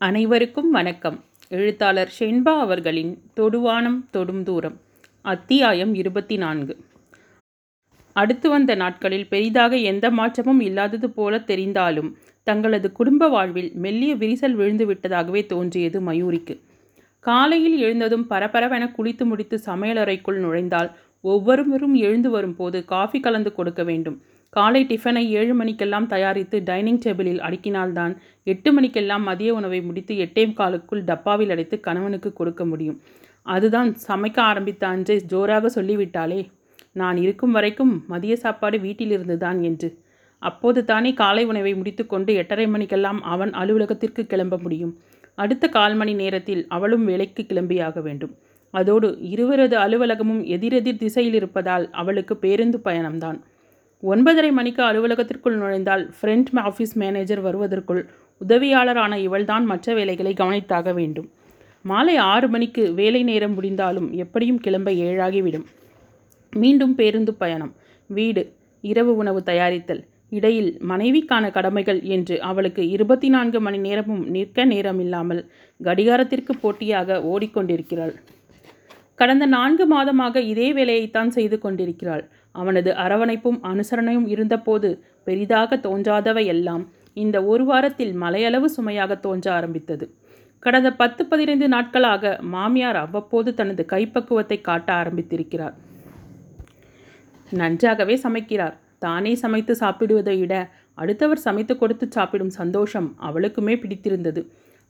அனைவருக்கும் வணக்கம். எழுத்தாளர் ஷென்பா அவர்களின் தொடுவானம் தொடும் தூரம் அத்தியாயம் இருபத்தி நான்கு அடுத்து வந்த நாட்களில் பெரிதாக எந்த மாற்றமும் இல்லாதது போல தெரிந்தாலும் தங்களது குடும்ப வாழ்வில் மெல்லிய விரிசல் விழுந்து விட்டதாகவே தோன்றியது மயூரிக்கு. காலையில் எழுந்ததும் பரபரவென குளித்து முடித்து சமையலறைக்குள் நுழைந்தால் ஒவ்வொருவரும் எழுந்து வரும்போது காஃபி கலந்து கொடுக்க வேண்டும். காலை டிஃபனை ஏழு மணிக்கெல்லாம் தயாரித்து டைனிங் டேபிளில் அடுக்கினால்தான் எட்டு மணிக்கெல்லாம் மதிய உணவை முடித்து எட்டே காலுக்குள் டப்பாவில் அடைத்து கணவனுக்கு கொடுக்க முடியும். அதுதான் சமைக்க ஆரம்பித்த அன்றே ஜோராக சொல்லிவிட்டாளே. நான் இருக்கும் வரைக்கும் மதிய சாப்பாடு வீட்டிலிருந்து தான் என்று. அப்போது தானே காலை உணவை முடித்துக்கொண்டு எட்டரை மணிக்கெல்லாம் அவன் அலுவலகத்திற்கு கிளம்ப முடியும். அடுத்த கால் மணி நேரத்தில் அவளும் வேலைக்கு கிளம்பியாக வேண்டும். அதோடு இருவரது அலுவலகமும் எதிரெதிர் திசையில் இருப்பதால் அவளுக்கு பேருந்து பயணம்தான். ஒன்பதரை மணிக்கு அலுவலகத்திற்குள் நுழைந்தால் ஃப்ரண்ட் ஆஃபீஸ் மேனேஜர் வருவதற்குள் உதவியாளரான இவள்தான் மற்ற வேலைகளை கவனித்தாக வேண்டும். மாலை ஆறு மணிக்கு வேலை நேரம் முடிந்தாலும் எப்படியும் கிளம்ப ஏழாகிவிடும். மீண்டும் பேருந்து பயணம். வீடு இரவு உணவு தயாரித்தல். இடையில் மனைவிக்கான கடமைகள் என்று அவளுக்கு இருபத்தி நான்கு மணி நேரமும் நிற்க நேரமில்லாமல் கடிகாரத்திற்கு போட்டியாக ஓடிக்கொண்டிருக்கிறாள். கடந்த நான்கு மாதமாக இதே வேலையைத்தான் செய்து கொண்டிருக்கிறாள். அவனது அரவணைப்பும் அனுசரணையும் இருந்தபோது பெரிதாக தோன்றாதவையெல்லாம் இந்த ஒரு வாரத்தில் மலையளவு சுமையாக தோன்ற ஆரம்பித்தது. கடந்த பத்து பதினைந்து நாட்களாக மாமியார் அவ்வப்போது தனது கைப்பக்குவத்தை காட்ட ஆரம்பித்திருக்கிறார். நன்றாகவே சமைக்கிறார். தானே சமைத்து சாப்பிடுவதை விட அடுத்தவர் சமைத்து கொடுத்து சாப்பிடும் சந்தோஷம் அவளுக்குமே பிடித்திருந்தது.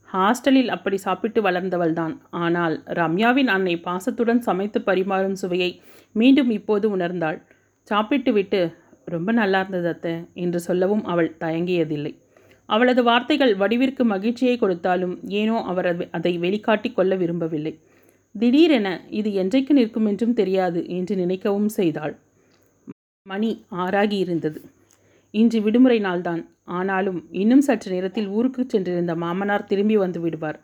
ஹாஸ்டலில் அப்படி சாப்பிட்டு வளர்ந்தவள்தான். ஆனால் ரம்யாவின் அன்னை பாசத்துடன் சமைத்து பரிமாறும் சுவையை மீண்டும் இப்போது உணர்ந்தாள். சாப்பிட்டு விட்டு ரொம்ப நல்லா இருந்தது அத்தை என்று சொல்லவும் அவள் தயங்கியதில்லை. அவளது வார்த்தைகள் வடிவிற்கு மகிழ்ச்சியை கொடுத்தாலும் ஏனோ அவர் அதை வெளிக்காட்டி கொள்ள விரும்பவில்லை. திடீரென இது என்றைக்கு நிற்கும் என்றும் தெரியாது என்று நினைக்கவும் செய்தாள். மணி ஆறாகி இருந்தது. இன்று விடுமுறை நாள்தான். ஆனாலும் இன்னும் சற்று நேரத்தில் ஊருக்கு சென்றிருந்த மாமனார் திரும்பி வந்து விடுவார்.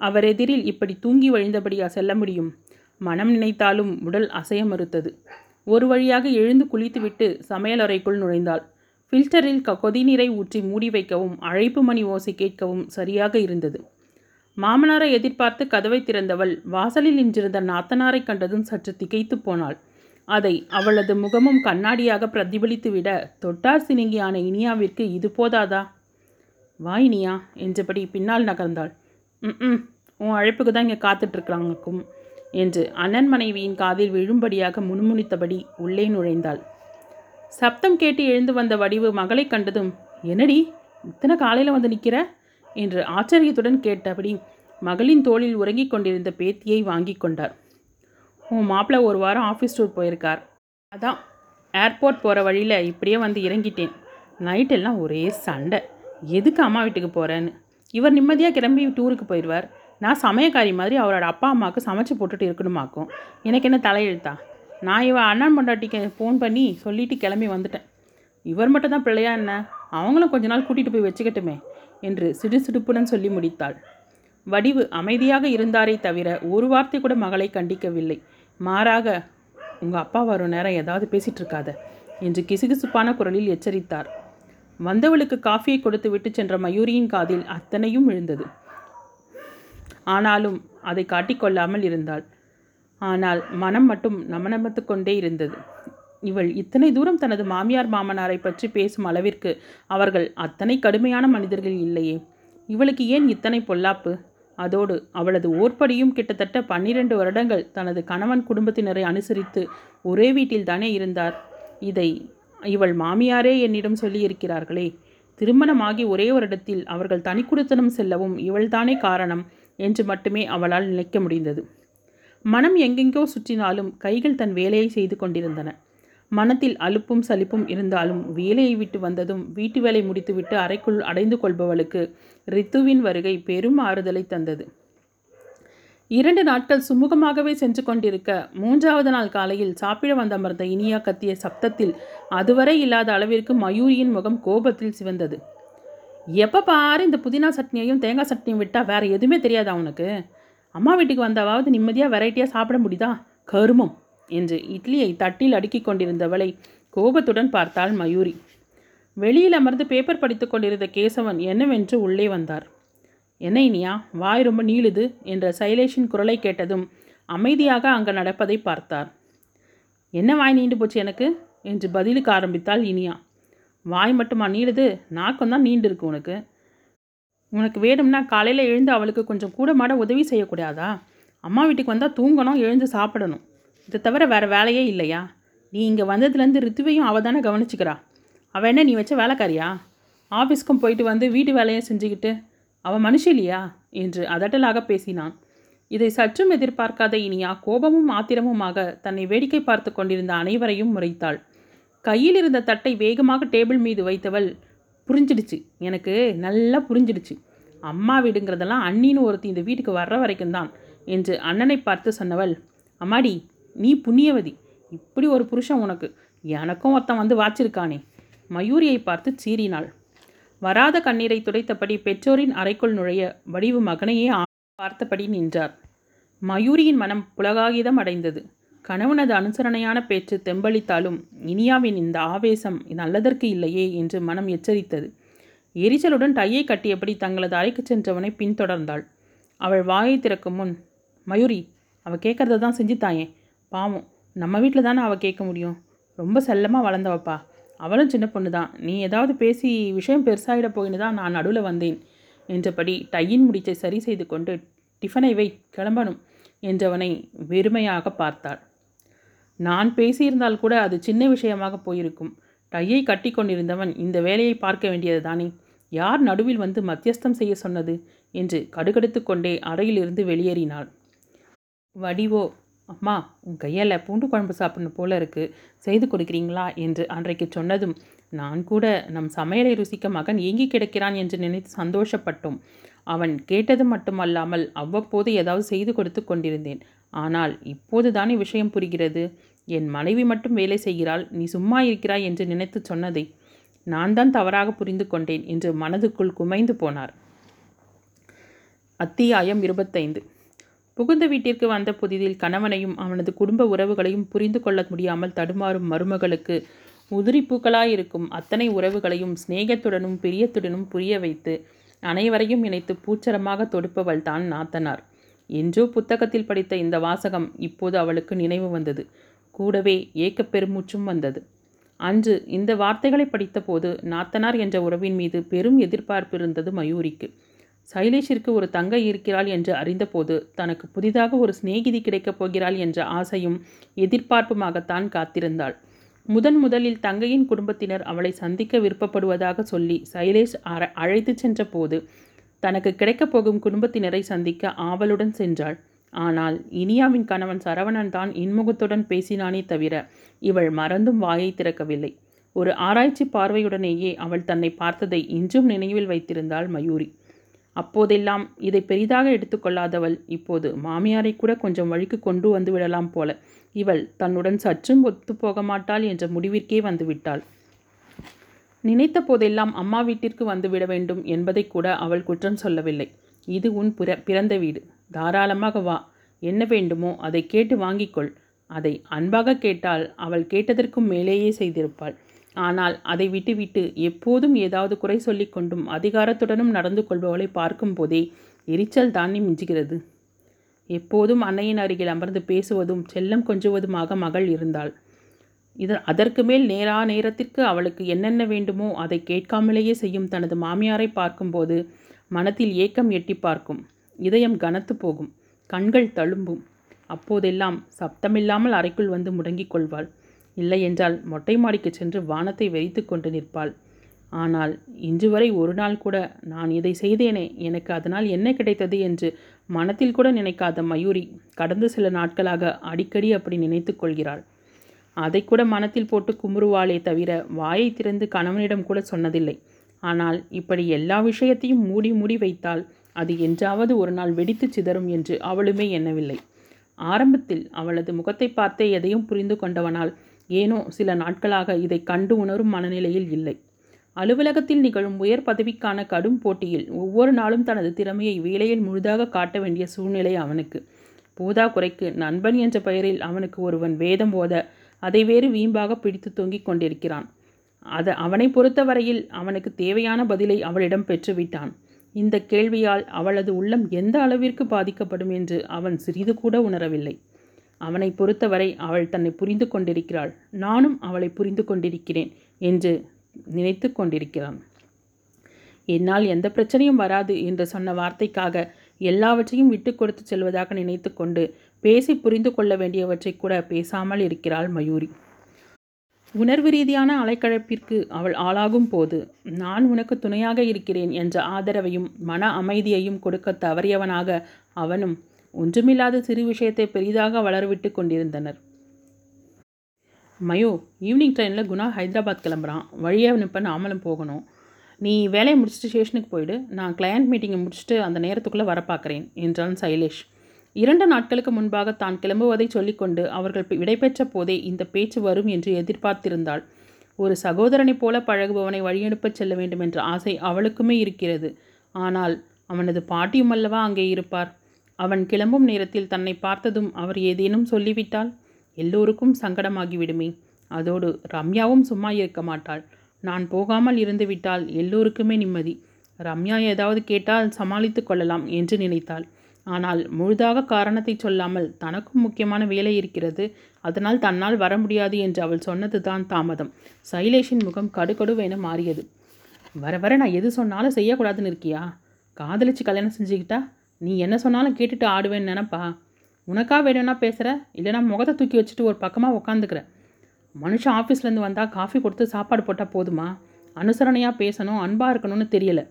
அவர் எதிரில் இப்படி தூங்கி வழிந்தபடியா செல்ல முடியும்? மனம் நினைத்தாலும் உடல் அசைய மறுத்தது. ஒரு வழியாக எழுந்து குளித்துவிட்டு சமையலறைக்குள் நுழைந்தாள். ஃபில்டரில் க கொதிநீரை ஊற்றி மூடி வைக்கவும் அழைப்பு மணி ஓசை கேட்கவும் சரியாக இருந்தது. மாமனாரை எதிர்பார்த்து கதவை திறந்தவள் வாசலில் நின்றிருந்த நாத்தனாரை கண்டதும் சற்று திகைத்து போனாள். அதை அவளது முகமும் கண்ணாடியாக பிரதிபலித்துவிட தொட்டார் சினிங்கியான இனியாவிற்கு இது போதாதா? வா இனியா என்றபடி பின்னால் நகர்ந்தாள். ம் உன் அழைப்புக்கு தான் இங்கே காத்துட்ருக்குறாங்கக்கும் என்று அண்ணன் மனைவியின் காதில் விழும்படியாக முணுமுணித்தபடி உள்ளே நுழைந்தாள். சப்தம் கேட்டு எழுந்து வந்த வடிவு மகளை கண்டதும் என்னடி இத்தனை காலையில் வந்து நிற்கிற என்று ஆச்சரியத்துடன் கேட்டபடி மகளின் தோளில் உறங்கிக் கொண்டிருந்த பேத்தியை வாங்கி கொண்டார். உன் மாப்பிள்ளை ஒரு வாரம் ஆஃபீஸ் டூர் போயிருக்கார். அதான் ஏர்போர்ட் போகிற வழியில் இப்படியே வந்து இறங்கிட்டேன். நைட்டெல்லாம் ஒரே சண்டை. எதுக்கு அம்மா வீட்டுக்கு போகிறேன்னு இவர் நிம்மதியாக கிளம்பி டூருக்கு போயிடுவார் நான் சமயக்காரி மாதிரி அவரோட அப்பா அம்மாவுக்கு சமைச்சு போட்டுட்டு இருக்கணுமாக்கும். எனக்கு என்ன தலையெழுத்தா? நான் இவன் அண்ணன் பொண்டாட்டிக்கு ஃபோன் பண்ணி சொல்லிட்டு கிளம்பி வந்துட்டேன். இவர் மட்டும் தான் பிள்ளையா என்ன? அவங்களும் கொஞ்ச நாள் கூட்டிகிட்டு போய் வச்சுக்கட்டுமே என்று சிடுசிடுப்புடன் சொல்லி முடித்தாள். வடிவு அமைதியாக இருந்தாரே தவிர ஒரு வார்த்தை கூட மகளை கண்டிக்கவில்லை. மாறாக உங்கள் அப்பா வரும் நேரம் ஏதாவது பேசிகிட்டு இருக்காத என்று கிசுகிசுப்பான குரலில் எச்சரித்தார். வந்தவளுக்கு காஃபியை கொடுத்து விட்டு சென்ற மயூரியின் காதில் அத்தனையும் விழுந்தது. ஆனாலும் அதை காட்டிக்கொள்ளாமல் இருந்தாள். ஆனால் மனம் மட்டும் நமநமத்து கொண்டே இருந்தது. இவள் இத்தனை தூரம் தனது மாமியார் மாமனாரை பற்றி பேசும் அளவிற்கு அவர்கள் அத்தனை கடுமையான மனிதர்கள் இல்லையே. இவளுக்கு ஏன் இத்தனை பொல்லாப்பு? அதோடு அவளது ஓர்படியும் கிட்டத்தட்ட பன்னிரண்டு வருடங்கள் தனது கணவன் குடும்பத்தினரை அனுசரித்து ஒரே வீட்டில் தானே இருந்தார். இதை இவள் மாமியாரே என்னிடம் சொல்லியிருக்கிறார்களே. திருமணமாகி ஒரே வருடத்தில் அவர்கள் தனிக்குடித்தனம் செல்லவும் இவள்தானே காரணம். என்று மட்டுமே அவளால் நினைக்க முடிந்தது. மனம் எங்கெங்கோ சுற்றினாலும் கைகள் தன் வேலையை செய்து கொண்டிருந்தன. மனத்தில் அலுப்பும் சலிப்பும் இருந்தாலும் வேலையை விட்டு வந்ததும் வீட்டு வேலை முடித்துவிட்டு அறைக்குள் அடைந்து கொள்பவளுக்கு ரித்துவின் வருகை பெரும் ஆறுதலை தந்தது. இரண்டு நாட்கள் சுமூகமாகவே சென்று கொண்டிருக்க மூன்றாவது நாள் காலையில் சாப்பிட வந்தமர்ந்த இனியா கத்திய சப்தத்தில் அதுவரை இல்லாத அளவிற்கு மயூரியின் முகம் கோபத்தில் சிவந்தது. எப்போ பாரு இந்த புதினா சட்னியையும் தேங்காய் சட்னியும் விட்டால் வேறு எதுவுமே தெரியாதா உனக்கு? அம்மா வீட்டுக்கு வந்தாவது நிம்மதியாக வெரைட்டியாக சாப்பிட முடியுதா? கருமம் என்று இட்லியை தட்டில் அடுக்கி கொண்டிருந்தவளை கோபத்துடன் பார்த்தாள் மயூரி. வெளியில் அமர்ந்து பேப்பர் படித்து கொண்டிருந்த கேசவன் என்னவென்று உள்ளே வந்தார். என்ன இனியா வாய் ரொம்ப நீளுது என்ற சைலேஷின் குரலை கேட்டதும் அமைதியாக அங்கே நடப்பதை பார்த்தார். என்ன வாய் நீண்டு போச்சு எனக்கு? என்று பதிலுக்கு ஆரம்பித்தாள் இனியா. வாய் மட்டுமா நீளுது நாக்கம் தான் நீண்டு இருக்கு உனக்கு. உனக்கு வேணும்னா காலையில் எழுந்து அவளுக்கு கொஞ்சம் கூட மாட உதவி செய்யக்கூடாதா? அம்மா வீட்டுக்கு வந்தால் தூங்கணும் எழுந்து சாப்பிடணும். இதை தவிர வேறு வேலையே இல்லையா? நீ இங்கே வந்ததுலேருந்து ரித்துவையும் அவள் தானே கவனிச்சிக்கிறா. அவள் என்ன நீ வச்ச வேலைக்காரியா? ஆஃபீஸ்க்கும் போயிட்டு வந்து வீட்டு வேலையை செஞ்சுக்கிட்டு அவள் மனுஷ இல்லையா? என்று அதட்டலாக பேசினான். இதை சற்றும் எதிர்பார்க்காத இனியா கோபமும் ஆத்திரமுமாக தன்னை வேடிக்கை பார்த்து கொண்டிருந்த அனைவரையும் முறைத்தாள். கையில் இருந்த தட்டை வேகமாக டேபிள் மீது வைத்தவள் புரிஞ்சிடுச்சு எனக்கு நல்லா புரிஞ்சிடுச்சு. அம்மா வீடுங்கிறதெல்லாம் அண்ணின்னு ஒருத்தி இந்த வீட்டுக்கு வர்ற வரைக்கும் தான் என்று அண்ணனை பார்த்து சொன்னவள் அம்மாடி நீ புண்ணியவதி. இப்படி ஒரு புருஷன் உனக்கு. எனக்கும் ஒருத்தன் வந்து வாச்சிருக்கானே. மயூரியை பார்த்து சீறினாள். வராத கண்ணீரை துடைத்தபடி பெற்றோரின் அறைக்குள் நுழைய வடிவு மகனையே பார்த்தபடி நின்றார். மயூரியின் மனம் புலகாகிதம் அடைந்தது. கணவனது அனுசரணையான பேச்சு தெம்பளித்தாலும் இனியாவின் இந்த ஆவேசம் நல்லதற்கு இல்லையே என்று மனம் எச்சரித்தது. எரிச்சலுடன் டையை கட்டியபடி தங்களது அறைக்கு சென்றவனை பின்தொடர்ந்தாள். அவள் வாயை திறக்கும் முன் மயூரி அவள் கேட்குறத தான் செஞ்சுத்தாயே பாவம் நம்ம வீட்டில் தானே அவள் கேட்க முடியும். ரொம்ப செல்லமாக வளர்ந்தவப்பா. அவளும் சின்ன பொண்ணு தான். நீ ஏதாவது பேசி விஷயம் பெருசாகிட போயின்னு தான் நான் நடுவில் வந்தேன் என்றபடி டையின் முடிச்சை சரி செய்து கொண்டு டிஃபனை வை கிளம்பணும் என்றவனை வெறுமையாக பார்த்தாள். நான் பேசியிருந்தால் கூட அது சின்ன விஷயமாக போயிருக்கும். டையை கட்டி கொண்டிருந்தவன் இந்த வேலையை பார்க்க வேண்டியது தானே யார் நடுவில் வந்து மத்தியஸ்தம் செய்ய சொன்னது? என்று கடுகடுத்து கொண்டே அறையிலிருந்து வெளியேறினாள். வடிவோ அம்மா உன் கையால் பூண்டு குழம்பு சாப்பிடணும் போல இருக்கு. செய்து கொடுக்கிறீங்களா? என்று அன்றைக்கு சொன்னதும் நான் கூட நம் சமையலை ருசிக்க மகன் ஏங்கி கிடக்கிறான் என்று நினைத்து சந்தோஷப்பட்டோம். அவன் கேட்டது மட்டுமல்லாமல் அவ்வப்போது ஏதாவது செய்து கொடுத்து கொண்டிருந்தேன். ஆனால் இப்போதுதானே விஷயம் புரிகிறது? என் மனைவி மட்டும் வேலை செய்கிறாள் நீ சும்மா இருக்கிறாய் என்று நினைத்து சொன்னதை நான் தான் தவறாக புரிந்து கொண்டேன் என்று மனதுக்குள் குமைந்து போனார். அத்தியாயம் இருபத்தைந்து. புகுந்த வீட்டிற்கு வந்த புதிதில் கணவனையும் அவனது குடும்ப உறவுகளையும் புரிந்து கொள்ள முடியாமல் தடுமாறும் மருமகளுக்கு உதிரிப்பூக்களாயிருக்கும் அத்தனை உறவுகளையும் சிநேகத்துடனும் பிரியத்துடனும் புரிய வைத்து அனைவரையும் இணைத்து பூச்சரமாக தொடுப்பவள் தான் நாத்தனார். என்றோ புத்தகத்தில் படித்த இந்த வாசகம் இப்போது அவளுக்கு நினைவு வந்தது. கூடவே ஏக்கப் பெருமூச்சும் வந்தது. அன்று இந்த வார்த்தைகளை படித்தபோது நாத்தனார் என்ற உறவின் மீது பெரும் எதிர்பார்ப்பு இருந்தது மயூரிக்கு. சைலேஷிற்கு ஒரு தங்கை இருக்கிறாள் என்று அறிந்தபோது தனக்கு புதிதாக ஒரு சிநேகிதி கிடைக்கப் போகிறாள் என்ற ஆசையும் எதிர்பார்ப்புமாகத்தான் காத்திருந்தாள். முதன் முதலில் தங்கையின் குடும்பத்தினர் அவளை சந்திக்க விருப்பப்படுவதாக சொல்லி சைலேஷ் அற அழைத்துச் சென்ற போது தனக்கு கிடைக்கப் போகும் குடும்பத்தினரை சந்திக்க ஆவலுடன் சென்றாள். ஆனால் இனியாவின் கணவன் சரவணன் தான் இன்முகத்துடன் பேசினானே தவிர இவள் மறந்தும் வாயை திறக்கவில்லை. ஒரு ஆராய்ச்சி பார்வையுடனேயே அவள் தன்னை பார்த்ததை இன்றும் நினைவில் வைத்திருந்தாள் மயூரி. அப்போதெல்லாம் இதை பெரிதாக எடுத்துக்கொள்ளாதவள் இப்போது மாமியாரை கூட கொஞ்சம் வழிக்கு கொண்டு வந்து விடலாம் போல. இவள் தன்னுடன் சற்றும் ஒத்து மாட்டாள் என்ற முடிவிற்கே வந்துவிட்டாள் நினைத்த போதெல்லாம் அம்மா வீட்டிற்கு வந்துவிட வேண்டும் என்பதை கூட அவள் குற்றம் சொல்லவில்லை. இது உன் பிற பிறந்த வீடு. தாராளமாக வா. என்ன வேண்டுமோ அதை கேட்டு வாங்கிக்கொள். அதை அன்பாக கேட்டால் அவள் கேட்டதற்கும் மேலேயே செய்திருப்பாள். ஆனால் அதை விட்டுவிட்டு எப்போதும் ஏதாவது குறை சொல்லிக்கொண்டும் அதிகாரத்துடனும் நடந்து கொள்பவளை பார்க்கும்போதே எரிச்சல் தானே மிஞ்சுகிறது. எப்போதும் அன்னையின் அருகில் அமர்ந்து பேசுவதும் செல்லம் கொஞ்சுவதுமாக மகள் இருந்தாள். இது அதற்கு மேல் நேரா நேரத்திற்கு அவளுக்கு என்னென்ன வேண்டுமோ அதை கேட்காமலேயே செய்யும் தனது மாமியாரை பார்க்கும்போது மனத்தில் ஏக்கம் எட்டி பார்க்கும். இதயம் கனத்து போகும். கண்கள் தழும்பும். அப்போதெல்லாம் சப்தமில்லாமல் அறைக்குள் வந்து முடங்கிக் கொள்வாள். இல்லையென்றால் மொட்டை மாடிக்கு சென்று வானத்தை வெறித்து கொண்டு நிற்பாள். ஆனால் இன்று வரை ஒரு நாள் கூட நான் இதை செய்தேனே. எனக்கு அதனால் என்ன கிடைத்தது? என்று மனத்தில் கூட நினைக்காத மயூரி கடந்த சில நாட்களாக அடிக்கடி அப்படி நினைத்து கொள்கிறாள். அதை கூட மனத்தில் போட்டு குமுறுவாளே தவிர வாயை திறந்து கணவனிடம் கூட சொன்னதில்லை. ஆனால் இப்படி எல்லா விஷயத்தையும் மூடி மூடி வைத்தால் அது என்றாவது ஒரு நாள் வெடித்து சிதறும் என்று அவளுமே எண்ணவில்லை. ஆரம்பத்தில் அவளது முகத்தை பார்த்தே எதையும் புரிந்து கொண்டவனால் ஏனோ சில நாட்களாக இதை கண்டு உணரும் மனநிலையில் இல்லை. அலுவலகத்தில் நிகழும் உயர் பதவிக்கான கடும் போட்டியில் ஒவ்வொரு நாளும் தனது திறமையை வேலையில் முழுதாக காட்ட வேண்டிய சூழ்நிலை அவனுக்கு. போதா குறைக்கு நண்பன் என்ற பெயரில் அவனுக்கு ஒருவன் வேதம் போத அதை வேறு வீம்பாக பிடித்து தொங்கிக் கொண்டிருக்கிறான். அது அவனை பொறுத்தவரையில் அவனுக்கு தேவையான பதிலை அவளிடம் பெற்றுவிட்டான். இந்த கேள்வியால் அவளது உள்ளம் எந்த அளவிற்கு பாதிக்கப்படும் என்று அவன் சிறிது கூட உணரவில்லை. அவனை பொறுத்தவரை அவள் தன்னை புரிந்து கொண்டிருக்கிறாள். நானும் அவளை புரிந்து கொண்டிருக்கிறேன் என்று நினைத்து கொண்டிருக்கிறான். என்னால் எந்த பிரச்சனையும் வராது என்று சொன்ன வார்த்தைக்காக எல்லாவற்றையும் விட்டு கொடுத்து செல்வதாக நினைத்து கொண்டு பேசி புரிந்து கொள்ள வேண்டியவற்றை கூட பேசாமல் இருக்கிறாள் மயூரி. உணர்வு ரீதியான அலைக்கழப்பிற்கு அவள் ஆளாகும் போது நான் உனக்கு துணையாக இருக்கிறேன் என்ற ஆதரவையும் மன அமைதியையும் கொடுக்க தவறியவனாக அவனும் ஒன்றுமில்லாத சிறு விஷயத்தை பெரிதாக வளர்விட்டு கொண்டிருந்தனர். மயோ ஈவினிங் ட்ரெயினில் குணா ஹைதராபாத் கிளம்புறான். வழியே அனுப்ப நாமளும் போகணும். நீ வேலையை முடிச்சுட்டு ஸ்டேஷனுக்கு போயிடு. நான் கிளையண்ட் மீட்டிங்கை முடிச்சுட்டு அந்த நேரத்துக்குள்ளே வர பார்க்குறேன் என்றான் சைலேஷ். இரண்டு நாட்களுக்கு முன்பாக தான் கிளம்புவதை சொல்லிக்கொண்டு அவர்கள் விடைபெற்ற போதே இந்த பேச்சு வரும் என்று எதிர்பார்த்திருந்தாள். ஒரு சகோதரனைப் போல பழகுபவனை வழியனுப்பச் செல்ல வேண்டும் என்ற ஆசை அவளுக்குமே இருக்கிறது. ஆனால் அவனது பாட்டியும் அல்லவா அங்கே இருப்பார்? அவன் கிளம்பும் நேரத்தில் தன்னை பார்த்ததும் அவர் ஏதேனும் சொல்லிவிட்டால்? எல்லோருக்கும் சங்கடமாகிவிடுமே. அதோடு ரம்யாவும் சும்மா இருக்க மாட்டாள். நான் போகாமல் இருந்துவிட்டால் எல்லோருக்குமே நிம்மதி. ரம்யா ஏதாவது கேட்டால் சமாளித்து கொள்ளலாம் என்று நினைத்தாள். ஆனால் முழுதாக காரணத்தை சொல்லாமல் தனக்கும் முக்கியமான வேலை இருக்கிறது. அதனால் தன்னால் வர முடியாது என்று அவள் சொன்னது தான் தாமதம். சைலேஷின் முகம் கடுகடுவென மாறியது. வர வர நான் எது சொன்னாலும் செய்யக்கூடாதுன்னு இருக்கியா? காதலிச்சு கல்யாணம் செஞ்சுக்கிட்டா? நீ என்ன சொன்னாலும் கேட்டுட்டு ஆடுவேன்னு நினப்பா? உனக்கா வேணும்னா பேசுகிற இல்லைனா முகத்தை தூக்கி வச்சுட்டு ஒரு பக்கமாக உட்காந்துக்கிற மனுஷன் ஆஃபீஸ்லேருந்து வந்தால் காஃபி கொடுத்து சாப்பாடு போட்டால் போதுமா? அனுசரணையாக பேசணும் அன்பாக இருக்கணும்னு தெரியலை.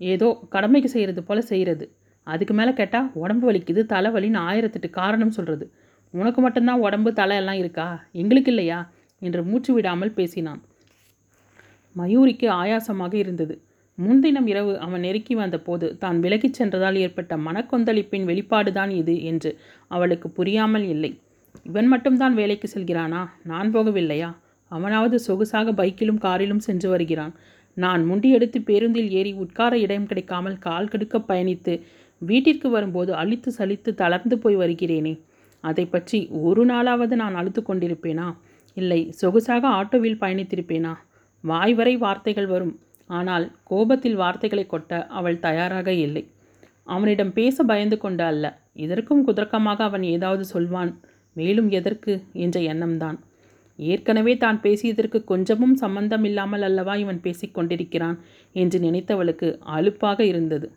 ஏதோ கடமைக்கு செய்கிறது போல் செய்கிறது அதுக்கு மேலே கேட்டால் உடம்பு வலிக்குது தலைவலின்னு ஆயிரத்தெட்டு காரணம் சொல்கிறது உனக்கு மட்டும்தான் உடம்பு தலை எல்லாம் இருக்கா? எங்களுக்கு இல்லையா? என்று மூச்சு விடாமல் பேசினான். மயூரிக்கு ஆயாசமாக இருந்தது. முன்தினம் இரவு அவன் நெருக்கி வந்தபோது தான் விலகிச் சென்றதால் ஏற்பட்ட மனக்கொந்தளிப்பின் வெளிப்பாடுதான் இது என்று அவளுக்கு புரியாமல் இல்லை. இவன் மட்டும்தான் வேலைக்கு செல்கிறானா? நான் போகவில்லையா? அவனாவது சொகுசாக பைக்கிலும் காரிலும் சென்று வருகிறான். நான் முண்டியெடுத்து பேருந்தில் ஏறி உட்கார இடம் கிடைக்காமல் கால் கடுக்க பயணித்து வீட்டிற்கு வரும்போது அழித்து சலித்து தளர்ந்து போய் வருகிறேனே. அதை பற்றி ஒரு நாளாவது நான் அழுத்து கொண்டிருப்பேனா? இல்லை சொகுசாக ஆட்டோவில் பயணித்திருப்பேனா? வாய் வரை வார்த்தைகள் வரும். ஆனால் கோபத்தில் வார்த்தைகளை கொட்ட அவள் தயாராக இல்லை. அவனிடம் பேச பயந்து கொண்டு அல்ல. இதற்கும் குதர்க்கமாக அவன் ஏதாவது சொல்வான். மேலும் எதற்கு? என்ற எண்ணம்தான். ஏற்கனவே தான் பேசியதற்கு கொஞ்சமும் சம்பந்தம் இல்லாமல் அல்லவா இவன் பேசிக்கொண்டிருக்கிறான் என்று நினைத்தவளுக்கு அலுப்பாக இருந்தது.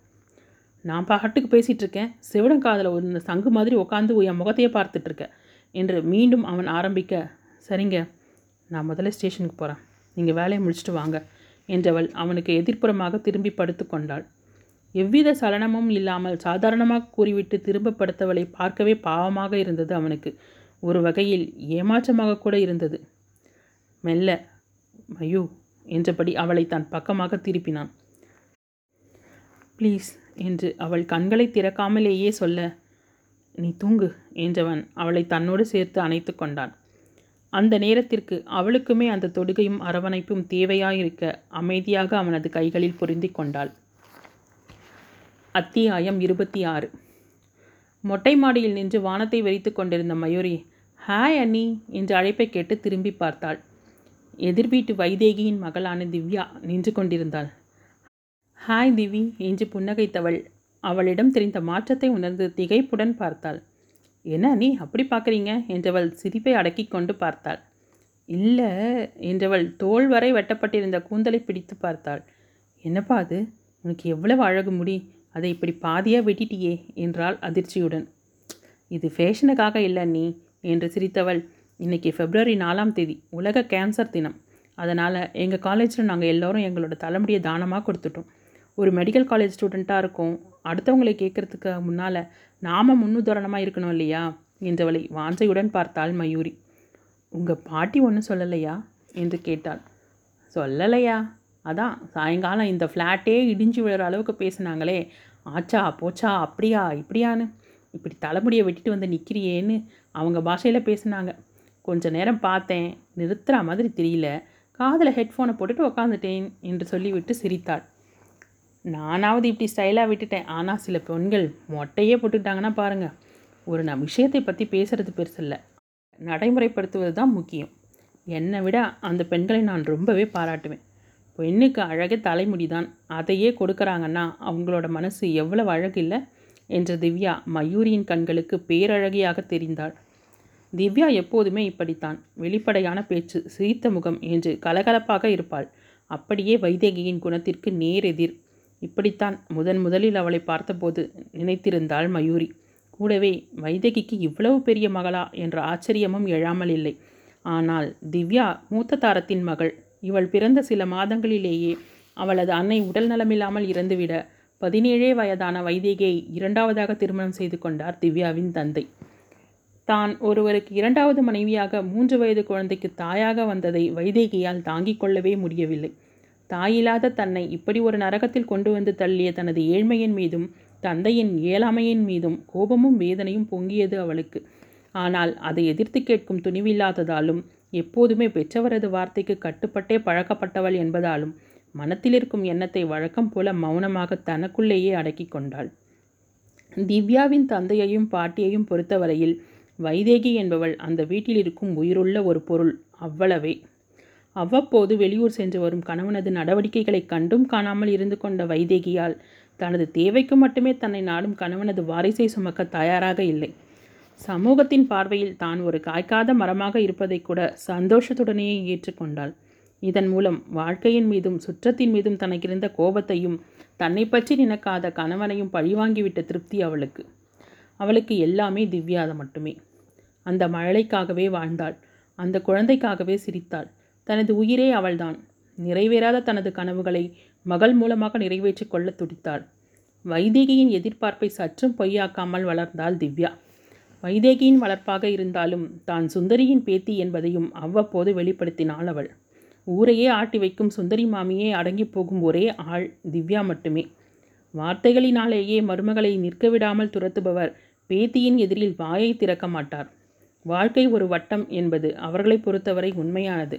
நான் பாட்டுக்கு பேசிகிட்டு இருக்கேன் சிவடங்காதில் ஒரு சங்கு மாதிரி உட்காந்து என் முகத்தையே பார்த்துட்ருக்க. என்று மீண்டும் அவன் ஆரம்பிக்க சரிங்க நான் முதல்ல ஸ்டேஷனுக்கு போகிறேன் நீங்கள் வேலையை முடிச்சுட்டு வாங்க என்றவள் அவனுக்கு எதிர்ப்புறமாக திரும்பி படுத்து கொண்டாள். எவ்வித சலனமும் இல்லாமல் சாதாரணமாக கூறிவிட்டு திரும்ப படுத்தவளை பார்க்கவே பாவமாக இருந்தது அவனுக்கு. ஒரு வகையில் ஏமாற்றமாக கூட இருந்தது. மெல்ல ஐயோ என்றபடி அவளை தன் பக்கமாக திருப்பினான். ப்ளீஸ் என்று அவள் கண்களை திறக்காமலேயே சொல்ல நீ தூங்கு என்றவன் அவளை தன்னோடு சேர்த்து அணைத்து கொண்டான். அந்த நேரத்திற்கு அவளுக்குமே அந்த தொடுகையும் அரவணைப்பும் தேவையாயிருக்க அமைதியாக அவனது கைகளில் பொருந்தி கொண்டாள். அத்தியாயம் இருபத்தி ஆறு மொட்டை மாடியில் நின்று வானத்தை வெறித்து கொண்டிருந்த மயூரி ஹாய் அண்ணி என்று அழைப்பை கேட்டு திரும்பி பார்த்தாள். எதிர்வீட்டு வைதேகியின் மகளான திவ்யா நின்று கொண்டிருந்தாள். ஹாய் திவி என்று புன்னகைத்தவள் அவளிடம் தெரிந்த மாற்றத்தை உணர்ந்து திகைப்புடன் பார்த்தாள். என்ன நீ அப்படி பார்க்குறீங்க? என்றவள் சிரிப்பை அடக்கி கொண்டு பார்த்தாள். இல்லை என்றவள் தோல் வரை வெட்டப்பட்டிருந்த கூந்தலை பிடித்து பார்த்தாள். என்னப்பா அது? உனக்கு எவ்வளவு அழகு முடி. அதை இப்படி பாதியாக வெட்டிட்டியே என்றாள் அதிர்ச்சியுடன். இது ஃபேஷனுக்காக இல்லை நீ என்று சிரித்தவள். இன்னைக்கு பிப்ரவரி நாலாம் தேதி உலக கேன்சர் தினம். அதனால் எங்கள் காலேஜில் நாங்கள் எல்லோரும் எங்களோட தலைமுடியை தானமாக கொடுத்துட்டோம். ஒரு மெடிக்கல் காலேஜ் ஸ்டூடெண்ட்டாக இருக்கும். அடுத்தவங்களை கேட்குறதுக்கு முன்னால் நாம் முன்னுதாரணமாக இருக்கணும் இல்லையா? என்றவளை வாஞ்சையுடன் பார்த்தாள் மயூரி. உங்கள் பாட்டி ஒன்றும் சொல்லலையா? என்று கேட்டாள். சொல்லலையா? அதான். சாயங்காலம் இந்த ஃப்ளாட்டே இடிஞ்சு விழுற அளவுக்கு பேசுனாங்களே. ஆச்சா போச்சா அப்படியா இப்படியான்னு. இப்படி தலைமுடியை வெட்டிட்டு வந்து நிற்கிறியேன்னு அவங்க பாஷையில் பேசுனாங்க. கொஞ்ச நேரம் பார்த்தேன். நிறுத்துகிற மாதிரி தெரியல. காதில் ஹெட்ஃபோனை போட்டுட்டு உக்காந்துட்டேன் என்று சொல்லிவிட்டு சிரித்தாள். நானாவது இப்படி ஸ்டைலாக விட்டுட்டேன். ஆனால் சில பெண்கள் மொட்டையே போட்டுக்கிட்டாங்கன்னா பாருங்கள் ஒரு நான் விஷயத்தை பற்றி பேசுகிறது பெருசு இல்லை. நடைமுறைப்படுத்துவது தான் முக்கியம். என்னை விட அந்த பெண்களை நான் ரொம்பவே பாராட்டுவேன். பெண்ணுக்கு அழகை தலைமுடி தான் அதையே கொடுக்குறாங்கன்னா அவங்களோட மனசு எவ்வளவு அழகு இல்லை என்ற திவ்யா மயூரியின் கண்களுக்கு பேரழகியாக தெரிந்தாள். திவ்யா எப்போதுமே இப்படித்தான். வெளிப்படையான பேச்சு சிரித்த முகம் என்று கலகலப்பாக இருப்பாள். அப்படியே வைதேகியின் குணத்திற்கு நேரெதிர். இப்படித்தான் முதன் முதலில் அவளை பார்த்தபோது நினைத்திருந்தாள் மயூரி. கூடவே வைதகிக்கு இவ்வளவு பெரிய மகளா என்ற ஆச்சரியமும் எழாமல் இல்லை. ஆனால் திவ்யா மூத்த தாரத்தின் மகள் இவள் பிறந்த சில மாதங்களிலேயே அவளது அன்னை உடல் நலமில்லாமல் இறந்துவிட பதினேழே வயதான வைதேகியை இரண்டாவதாக திருமணம் செய்து கொண்டார் திவ்யாவின் தந்தை. தான் ஒருவருக்கு இரண்டாவது மனைவியாக மூன்று வயது குழந்தைக்கு தாயாக வந்ததை வைதேகியால் தாங்கிக் கொள்ளவே முடியவில்லை. தாயில்லாத தன்னை இப்படி ஒரு நரகத்தில் கொண்டு வந்து தள்ளிய தனது ஏழ்மையின் மீதும் தந்தையின் இயலாமையின் மீதும் கோபமும் வேதனையும் பொங்கியது அவளுக்கு. ஆனால் அதை எதிர்த்து கேட்கும் துணிவில்லாததாலும் எப்போதுமே பெற்றவரது வார்த்தைக்கு கட்டுப்பட்டே பழக்கப்பட்டவள் என்பதாலும் மனத்தில் இருக்கும் எண்ணத்தை வழக்கம் போல மௌனமாக தனக்குள்ளேயே அடக்கி கொண்டாள். திவ்யாவின் தந்தையையும் பாட்டியையும் பொறுத்தவரையில் வைதேகி என்பவள் அந்த வீட்டில் இருக்கும் உயிருள்ள ஒரு பொருள் அவ்வளவே. அவ்வப்போது வெளியூர் சென்று வரும் கணவனது நடவடிக்கைகளை கண்டும் காணாமல் இருந்து கொண்ட வைதேகியால் தனது தேவைக்கு மட்டுமே தன்னை நாடும் கணவனது வாரிசை சுமக்க தயாராக இல்லை. சமூகத்தின் பார்வையில் தான் ஒரு காய்க்காத மரமாக இருப்பதை கூட சந்தோஷத்துடனேயே ஏற்றுக்கொண்டாள் இதன் மூலம் வாழ்க்கையின் மீதும் சுற்றத்தின் மீதும் தனக்கிருந்த கோபத்தையும் தன்னை பற்றி நினைக்காத கணவனையும் பழிவாங்கிவிட்ட திருப்தி அவளுக்கு. அவளுக்கு எல்லாமே திவ்யாத மட்டுமே. அந்த மழலைக்காகவே வாழ்ந்தாள். அந்த குழந்தைக்காகவே சிரித்தாள். தனது உயிரே அவள்தான். நிறைவேறாத தனது கனவுகளை மகள் மூலமாக நிறைவேற்றிக் கொள்ள துடித்தாள். வைதேகியின் எதிர்பார்ப்பை சற்றும் பொய்யாக்காமல் வளர்ந்தாள் திவ்யா. வைதேகியின் வளர்ப்பாக இருந்தாலும் தான் சுந்தரியின் பேத்தி என்பதையும் அவ்வப்போது வெளிப்படுத்தினாள் அவள். ஊரையே ஆட்டி வைக்கும் சுந்தரி மாமியே அடங்கி போகும் ஒரே ஆள் திவ்யா மட்டுமே. வார்த்தைகளினாலேயே மருமகளை நிற்க விடாமல் துரத்துபவர் பேத்தியின் எதிரில் வாயை திறக்க மாட்டார். வாழ்க்கை ஒரு வட்டம் என்பது அவர்களை பொறுத்தவரை உண்மையானது.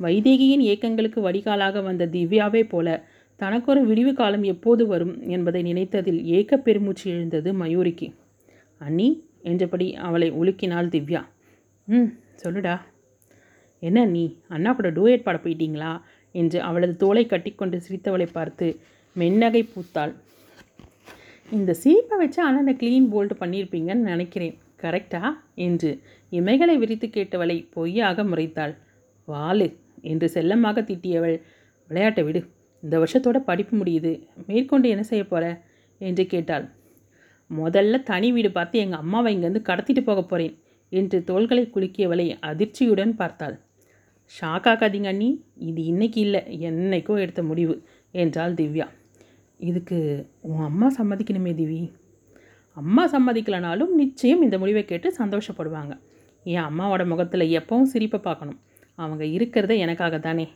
வைதேகியின் ஏக்கங்களுக்கு வடிகாலாக வந்த திவ்யாவே போல தனக்கொரு விடிவு காலம் எப்போது வரும் என்பதை நினைத்ததில் ஏக்க பெருமூச்சு எழுந்தது மயூரிக்கு. அண்ணி என்றபடி அவளை உலுக்கினாள் திவ்யா. ம் சொல்லுடா. என்ன நீ அண்ணா கூட டூயட் பாட போயிட்டீங்களா? என்று அவளது தோலை கட்டிக்கொண்டு சிரித்தவளை பார்த்து மென்னகை பூத்தாள். இந்த சீப்பை வச்சு அண்ணனை க்ளீன் போல்டு பண்ணியிருப்பீங்கன்னு நினைக்கிறேன். கரெக்டா என்று இமைகளை விரித்து கேட்டவளை பொய்யாக முறைத்தாள். வாலு என்று செல்லமாக திட்டியவள் விளையாட்டை விடு. இந்த வருஷத்தோட படிப்பு முடியுது. மேற்கொண்டு என்ன செய்ய போகிற என்று கேட்டாள். முதல்ல தனி வீடு பார்த்து எங்கள் அம்மாவை இங்கேருந்து கடத்திட்டு போக போகிறேன் என்று தோள்களை குலுக்கியவளை அதிர்ச்சியுடன் பார்த்தாள். ஷாக்காக்காதீங்க அண்ணி. இது இன்னைக்கு இல்லை. என்னைக்கோ எடுத்த முடிவு என்றாள் திவ்யா. இதுக்கு உன் அம்மா சம்மதிக்கணுமே திவி. அம்மா சம்மதிக்கலனாலும் நிச்சயம் இந்த முடிவை கேட்டு சந்தோஷப்படுவாங்க. என் அம்மாவோட முகத்தில் எப்பவும் சிரிப்பை பார்க்கணும். அவங்க இருக்கிறத எனக்காக தானே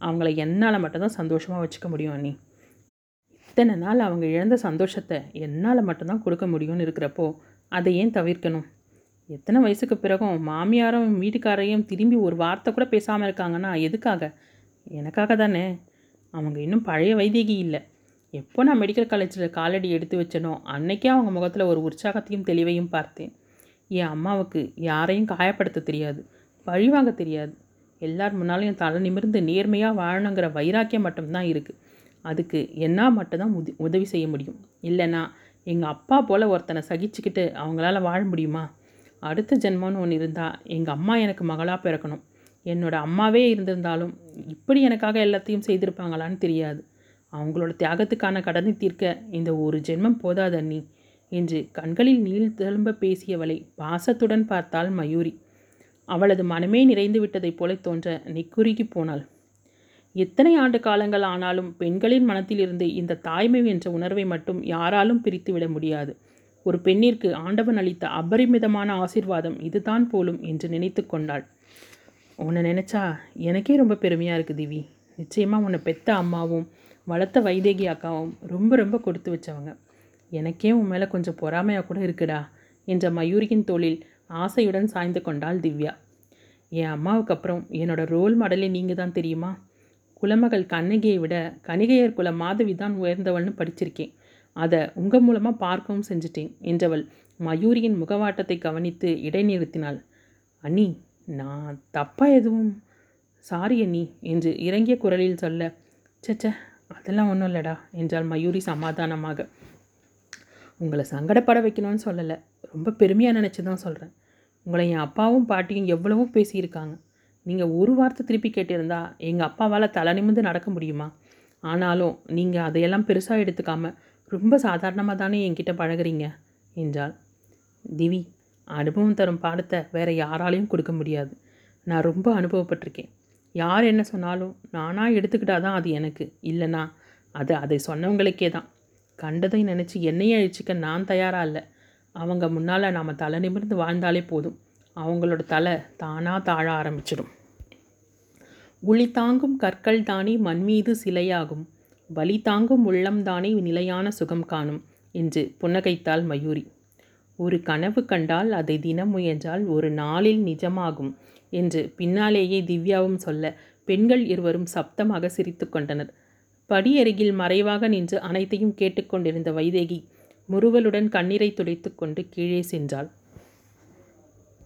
அவங்கள என்னால் மட்டும்தான் சந்தோஷமாக வச்சுக்க முடியும் அண்ணி. இத்தனை நாள் அவங்க இழந்த சந்தோஷத்தை என்னால் மட்டும்தான் கொடுக்க முடியும்னு இருக்கிறப்போ அதை ஏன் தவிர்க்கணும்? எத்தனை வயசுக்கு பிறகும் மாமியாரும் வீட்டுக்காரையும் திரும்பி ஒரு வார்த்தை கூட பேசாமல் இருக்காங்கன்னா எதுக்காக? எனக்காக தானே. அவங்க இன்னும் பழைய வைத்தியகி இல்லை. எப்போ நான் மெடிக்கல் காலேஜில் காலடி எடுத்து வச்சனோ அன்னைக்கே அவங்க முகத்தில் ஒரு உற்சாகத்தையும் தெளிவையும் பார்த்தேன். என் அம்மாவுக்கு யாரையும் காயப்படுத்த தெரியாது. பழிவாங்க தெரியாது. எல்லார் முன்னாலையும் தலை நிமிர்ந்து நேர்மையாக வாழணுங்கிற வைராக்கியம் மட்டும்தான் இருக்குது அதுக்கு என்ன மட்டும்தான் உதி உதவி செய்ய முடியும்? இல்லைன்னா எங்கள் அப்பா போல் ஒருத்தனை சகிச்சுக்கிட்டு அவங்களால வாழ முடியுமா? அடுத்த ஜென்மம்னு ஒன்று இருந்தால் எங்கள் அம்மா எனக்கு மகளாக பிறக்கணும். என்னோடய அம்மாவே இருந்திருந்தாலும் இப்படி எனக்காக எல்லாத்தையும் செய்திருப்பாங்களான்னு தெரியாது. அவங்களோட தியாகத்துக்கான கடனை தீர்க்க இந்த ஒரு ஜென்மம் போதாது அண்ணி என்று கண்களில் நீள் திரும்ப பேசியவளை பாசத்துடன் பார்த்தாள் மயூரி. அவளது மனமே நிறைந்து விட்டதைப் போல தோன்ற நிக்குறுகி போனாள். எத்தனை ஆண்டு காலங்கள் ஆனாலும் பெண்களின் மனத்திலிருந்து இந்த தாய்மை என்ற உணர்வை மட்டும் யாராலும் பிரித்துவிட முடியாது. ஒரு பெண்ணிற்கு ஆண்டவன் அளித்த அபரிமிதமான ஆசிர்வாதம் இதுதான் போலும் என்று நினைத்து கொண்டாள். உன்னை நினச்சா எனக்கே ரொம்ப பெருமையாக இருக்குது திவி. நிச்சயமாக உன்னை பெத்த அம்மாவும் வளர்த்த வைதேகி அக்காவும் ரொம்ப ரொம்ப கொடுத்து வச்சவங்க. எனக்கே உன் மேலே கொஞ்சம் பொறாமையாக கூட இருக்குடா என்ற மயூரியின் தோளில் ஆசையுடன் சாய்ந்து கொண்டாள் திவ்யா. என் அம்மாவுக்கு அப்புறம் என்னோட ரோல் மாடலே நீங்கள் தான் தெரியுமா? குலமகள் கண்ணகியை விட கணிகையர் குல மாதவி தான் உயர்ந்தவள்னு படிச்சிருக்கேன். அதை உங்கள் மூலமாக பார்க்கவும் செஞ்சிட்டேன் என்றவள் மயூரியின் முகவாட்டத்தை கவனித்து இடைநிறுத்தினாள். அண்ணி நான் தப்பாக எதுவும்? சாரி அண்ணி என்று இறங்கிய குரலில் சொல்ல சச்ச அதெல்லாம் ஒன்றும் இல்லைடா என்றாள் மயூரி சமாதானமாக. உங்களை சங்கடப்பட வைக்கணும்னு சொல்லலை. ரொம்ப பெருமையாக நினச்சி தான் சொல்கிறேன் உங்களை என் அப்பாவும் பாட்டியும் எவ்வளவோ பேசியிருக்காங்க. நீங்கள் ஒரு வார்த்தை திருப்பி கேட்டிருந்தா எங்கள் அப்பாவால் தலை நிமிந்து நடக்க முடியுமா? ஆனாலும் நீங்கள் அதையெல்லாம் பெருசாக எடுத்துக்காமல் ரொம்ப சாதாரணமாக தானே என்கிட்ட பழகுறீங்க? என்றாள். திவி அனுபவம் தரும் பாடத்தை வேறு யாராலையும் கொடுக்க முடியாது. நான் ரொம்ப அனுபவப்பட்டிருக்கேன். யார் என்ன சொன்னாலும் நானாக எடுத்துக்கிட்டால் தான் அது எனக்கு. இல்லைனா அது அதை சொன்னவங்களுக்கே தான். கண்டதை நினச்சி என்னையே அழிச்சிக்க நான் தயாராக இல்லை. அவங்க முன்னால் நாம் தலை நிமிர்ந்து வாழ்ந்தாலே போதும். அவங்களோட தலை தானாக தாழ ஆரம்பிச்சிடும். உளி தாங்கும் கற்கள் தானே மண் மீது சிலையாகும். வலி தாங்கும் உள்ளம் தானே நிலையான சுகம் காணும் என்று புன்னகைத்தாள் மயூரி. ஒரு கனவு கண்டால் அதை தினம் முயன்றால் ஒரு நாளில் நிஜமாகும் என்று பின்னாலேயே திவ்யாவும் சொல்ல பெண்கள் இருவரும் சப்தமாக சிரித்து கொண்டனர். படியருகில் மறைவாக நின்று அனைத்தையும் கேட்டுக்கொண்டிருந்த வைதேகி முறுவலுடன் கண்ணீரை துடைத்து கொண்டு கீழே சென்றாள்.